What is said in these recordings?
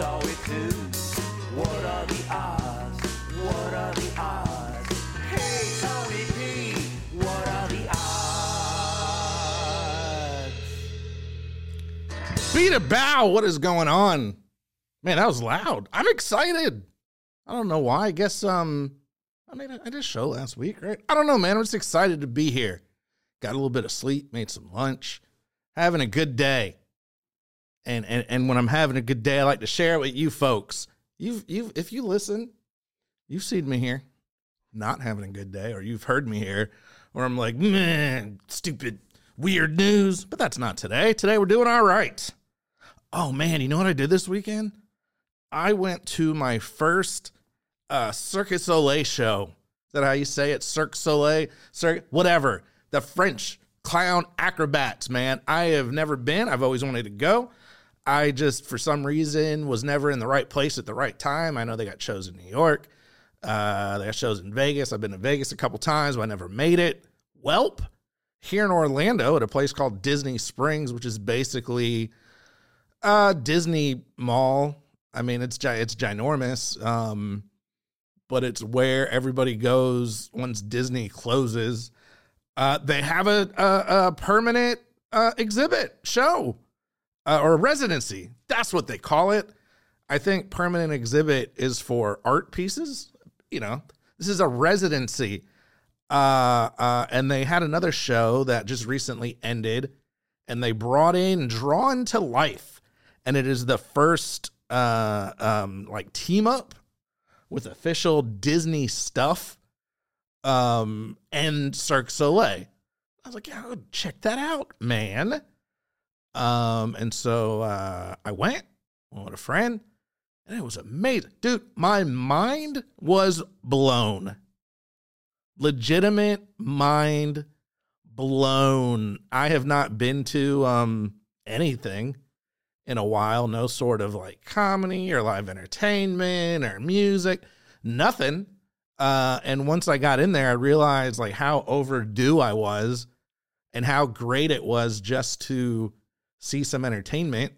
saw it too. What are the odds? What are the odds? Hey, P, what are the odds? Beat a bow. What is going on? Man, that was loud. I'm excited. I don't know why. I guess um I made a, I did a show last week, right? I don't know, man. I'm just excited to be here. Got a little bit of sleep, made some lunch, having a good day. And and and when I'm having a good day, I like to share it with you folks. You've you've if you listen, you've seen me here not having a good day, or you've heard me here, where I'm like, man, stupid, weird news. But that's not today. Today we're doing all right. Oh man, you know what I did this weekend? I went to my first uh Circus Soleil show. Is that how you say it? Cirque Soleil? Cirque, whatever. The French clown acrobats, man. I have never been. I've always wanted to go. I just, for some reason, was never in the right place at the right time. I know they got shows in New York. Uh, they got shows in Vegas. I've been to Vegas a couple times, but I never made it. Welp, here in Orlando at a place called Disney Springs, which is basically a Disney mall. I mean, it's it's ginormous, um, but it's where everybody goes once Disney closes. Uh, they have a, a, a permanent uh, exhibit show uh, or residency. That's what they call it. I think permanent exhibit is for art pieces. You know, this is a residency. Uh, uh, and they had another show that just recently ended, and they brought in Drawn to Life, and it is the first uh, um, like team up with official Disney stuff, um, and Cirque Soleil. I was like, yeah, check that out, man. Um, and so uh, I went with a friend, and it was amazing, dude. My mind was blown. Legitimate mind blown. I have not been to um anything in a while. No sort of like comedy or live entertainment or music. Nothing. Uh, and once I got in there, I realized like how overdue I was and how great it was just to see some entertainment.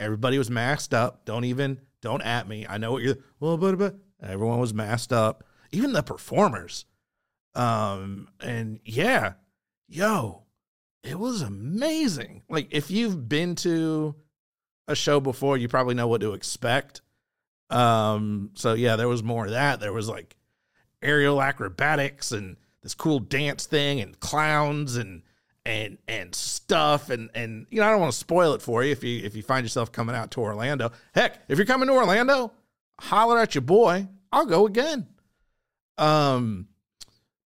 Everybody was masked up. Don't even don't at me. I know what you're well, but but everyone was masked up. Even the performers. Um, and yeah, yo, it was amazing. Like if you've been to a show before, you probably know what to expect. Um, so yeah, there was more of that. There was like aerial acrobatics and this cool dance thing and clowns and and and stuff and and you know I don't want to spoil it for you if you if you find yourself coming out to Orlando. Heck, if you're coming to Orlando, holler at your boy. I'll go again. Um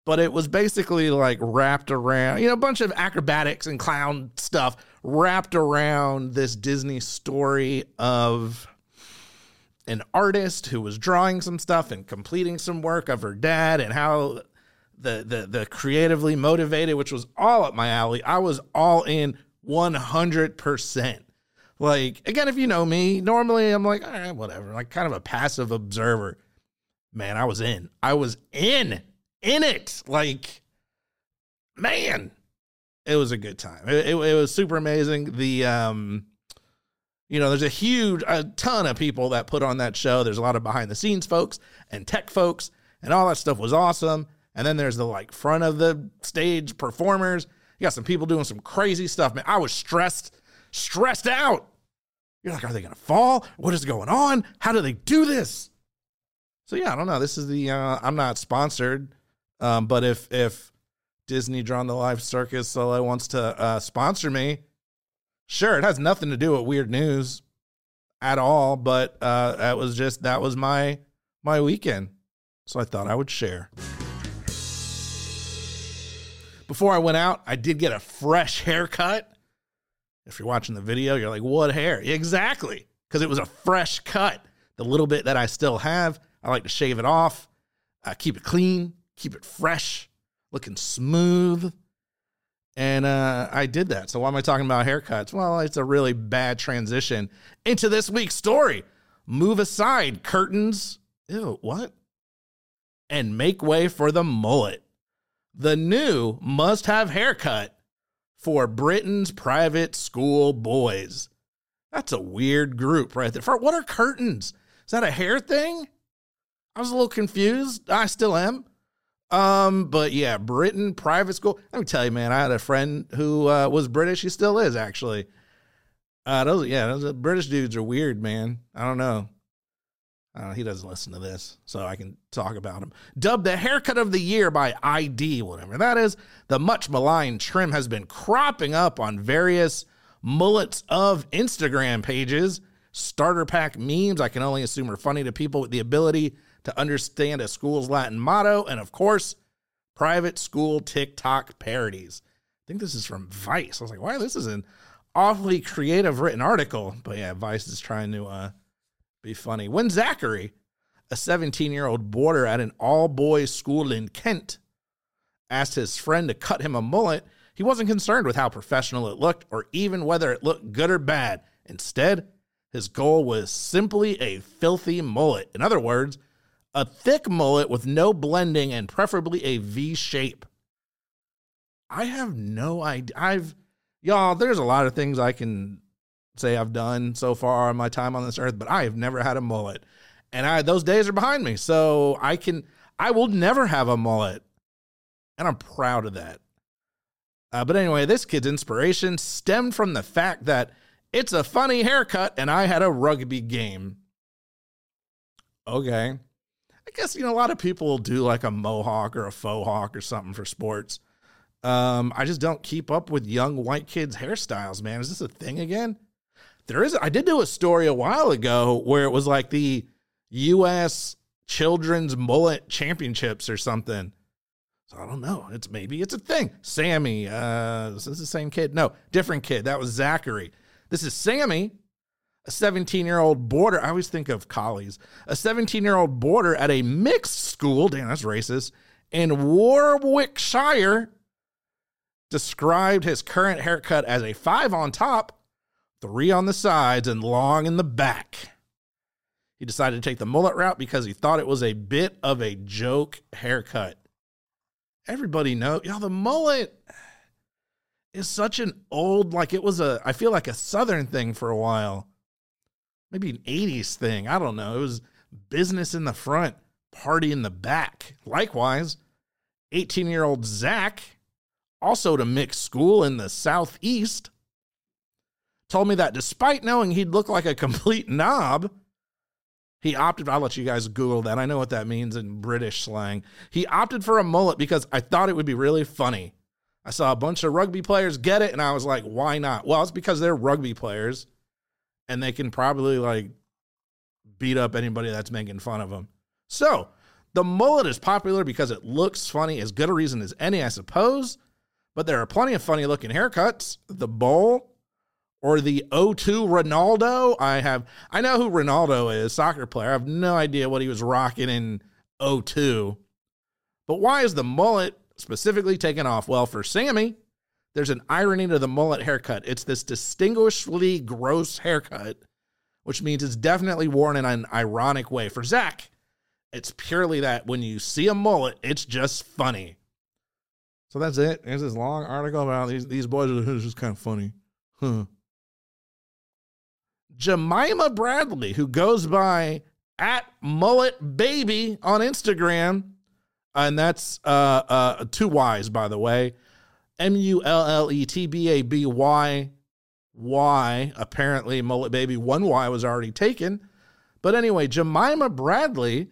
but it was basically like wrapped around, you know, a bunch of acrobatics and clown stuff wrapped around this Disney story of an artist who was drawing some stuff and completing some work of her dad and how the the the creatively motivated, which was all up my alley. I was all in 100%. Like again, if you know me, normally I'm like, all right, whatever, like kind of a passive observer. Man, I was in. I was in in it. Like, man, it was a good time. It, it, it was super amazing. The um you know, there's a huge, a ton of people that put on that show. There's a lot of behind the scenes folks and tech folks, and all that stuff was awesome. And then there's the like front of the stage performers. You got some people doing some crazy stuff, man. I was stressed, stressed out. You're like, are they gonna fall? What is going on? How do they do this? So yeah, I don't know. This is the uh, I'm not sponsored, um, but if if Disney Drawn to Life Circus Soleil wants to uh, sponsor me, sure. It has nothing to do with weird news at all, but uh, that was just that was my my weekend, so I thought I would share. Before I went out, I did get a fresh haircut. If you're watching the video, you're like, what hair? Exactly. Because it was a fresh cut. The little bit that I still have, I like to shave it off, uh, keep it clean, keep it fresh, looking smooth. And uh, I did that. So why am I talking about haircuts? Well, it's a really bad transition into this week's story. Move aside curtains. Ew, what? And make way for the mullet. The new must have haircut for Britain's private school boys. That's a weird group right there. For, what are curtains? Is that a hair thing? I was a little confused. I still am. Um, but yeah, Britain private school. Let me tell you, man, I had a friend who uh, was British. He still is actually. Uh, those yeah, those British dudes are weird, man. I don't know. Uh, he doesn't listen to this, so I can talk about him. Dubbed the haircut of the year by i-D, whatever that is, the much maligned trim has been cropping up on various mullets of Instagram pages. Starter pack memes, I can only assume are funny to people with the ability to understand a school's Latin motto, and of course, private school TikTok parodies. I think this is from Vice. I was like, wow, this is an awfully creative written article. But yeah, Vice is trying to uh, be funny. When Zachary, a 17 year old boarder at an all boys school in Kent, asked his friend to cut him a mullet, he wasn't concerned with how professional it looked or even whether it looked good or bad. Instead, his goal was simply a filthy mullet. In other words, a thick mullet with no blending and preferably a V shape. I have no idea. I've, y'all, there's a lot of things I can say I've done so far on my time on this earth, but I have never had a mullet. And I those days are behind me. So I can I will never have a mullet. And I'm proud of that. Uh, but anyway, this kid's inspiration stemmed from the fact that it's a funny haircut and I had a rugby game. Okay. I guess, you know, a lot of people will do like a mohawk or a faux hawk or something for sports. Um, I just don't keep up with young white kids' hairstyles, man. Is this a thing again? There is. I did do a story a while ago where it was like the U.S. Children's Mullet Championships or something. So I don't know. It's maybe it's a thing. Sammy, uh, this is the same kid? No, different kid. That was Zachary. This is Sammy, a 17 year old boarder. I always think of collies. A 17 year old boarder at a mixed school. Damn, that's racist. In Warwickshire, described his current haircut as a five on top, three on the sides, and long in the back. He decided to take the mullet route because he thought it was a bit of a joke haircut. Everybody know, y'all, the mullet is such an old, like it was a, I feel like a Southern thing for a while. Maybe an 80s thing. I don't know. It was business in the front, party in the back. Likewise, 18 year old Zach, also to mixed school in the Southeast, told me that despite knowing he'd look like a complete knob, he opted, I'll let you guys Google that. I know what that means in British slang. He opted for a mullet because I thought it would be really funny. I saw a bunch of rugby players get it, and I was like, why not? Well, it's because they're rugby players and they can probably like beat up anybody that's making fun of them. So the mullet is popular because it looks funny, as good a reason as any, I suppose. But there are plenty of funny looking haircuts. The bowl, or the O2 Ronaldo. I have I know who Ronaldo is, soccer player. I have no idea what he was rocking in O2. But why is the mullet specifically taken off? Well, for Sammy, there's an irony to the mullet haircut. It's this distinguishedly gross haircut, which means it's definitely worn in an ironic way. For Zach, it's purely that when you see a mullet, it's just funny. So that's it. There's this long article about these these boys. It's just kind of funny, huh? Jemima Bradley, who goes by at Mullet Baby on Instagram. And that's uh, uh, two Y's, by the way. M U L L E T B A B Y Y. Apparently, Mullet Baby, one Y was already taken. But anyway, Jemima Bradley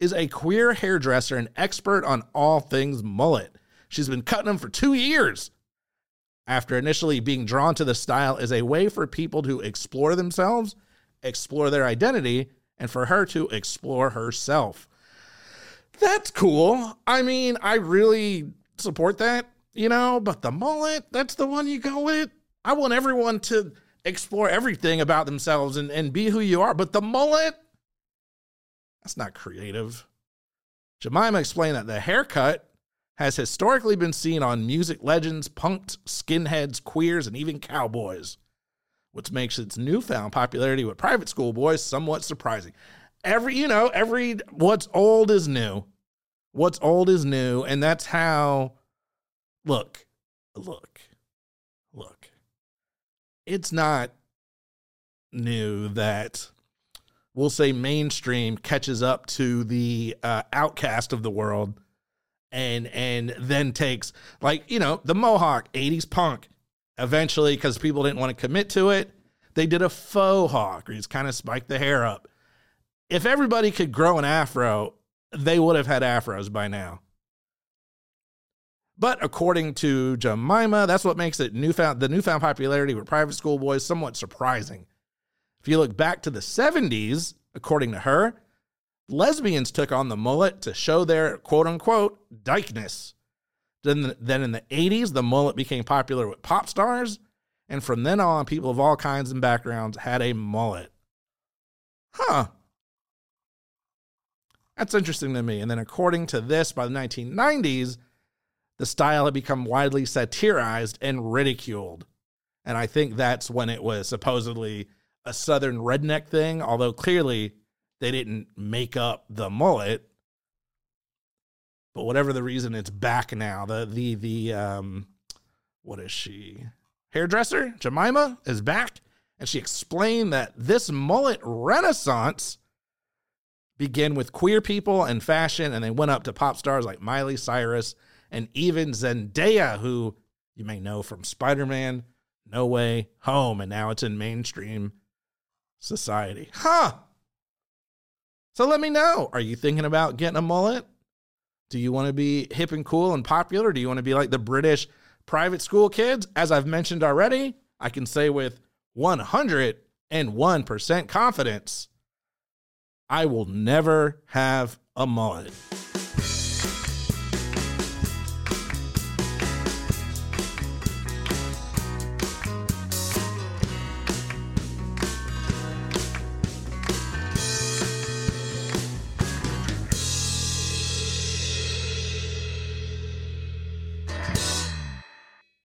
is a queer hairdresser and expert on all things mullet. She's been cutting them for two years after initially being drawn to the style as a way for people to explore themselves, explore their identity, and for her to explore herself. That's cool. I mean, I really support that, you know, but the mullet, that's the one you go with. I want everyone to explore everything about themselves and, and be who you are, but the mullet, that's not creative. Jemima explained that the haircut has historically been seen on music legends, punks, skinheads, queers, and even cowboys, which makes its newfound popularity with private school boys somewhat surprising. Every, you know, every what's old is new. What's old is new, and that's how look, look, look. It's not new that we'll say mainstream catches up to the uh, outcast of the world and and then takes like you know the mohawk 80s punk eventually because people didn't want to commit to it they did a faux hawk you kind of spiked the hair up if everybody could grow an afro they would have had afros by now but according to Jemima, that's what makes it newfound the newfound popularity with private school boys somewhat surprising. If you look back to the 70s, according to her, lesbians took on the mullet to show their quote unquote dykeness. Then, then in the 80s, the mullet became popular with pop stars. And from then on, people of all kinds and backgrounds had a mullet. Huh. That's interesting to me. And then, according to this, by the 1990s, the style had become widely satirized and ridiculed. And I think that's when it was supposedly a southern redneck thing, although clearly they didn't make up the mullet. But whatever the reason, it's back now. The the the um what is she? Hairdresser Jemima is back, and she explained that this mullet renaissance began with queer people and fashion, and they went up to pop stars like Miley Cyrus and even Zendaya, who you may know from Spider Man, No Way Home, and now it's in mainstream society. Huh. So let me know. Are you thinking about getting a mullet? Do you want to be hip and cool and popular? Do you want to be like the British private school kids? As I've mentioned already, I can say with 101% confidence, I will never have a mullet.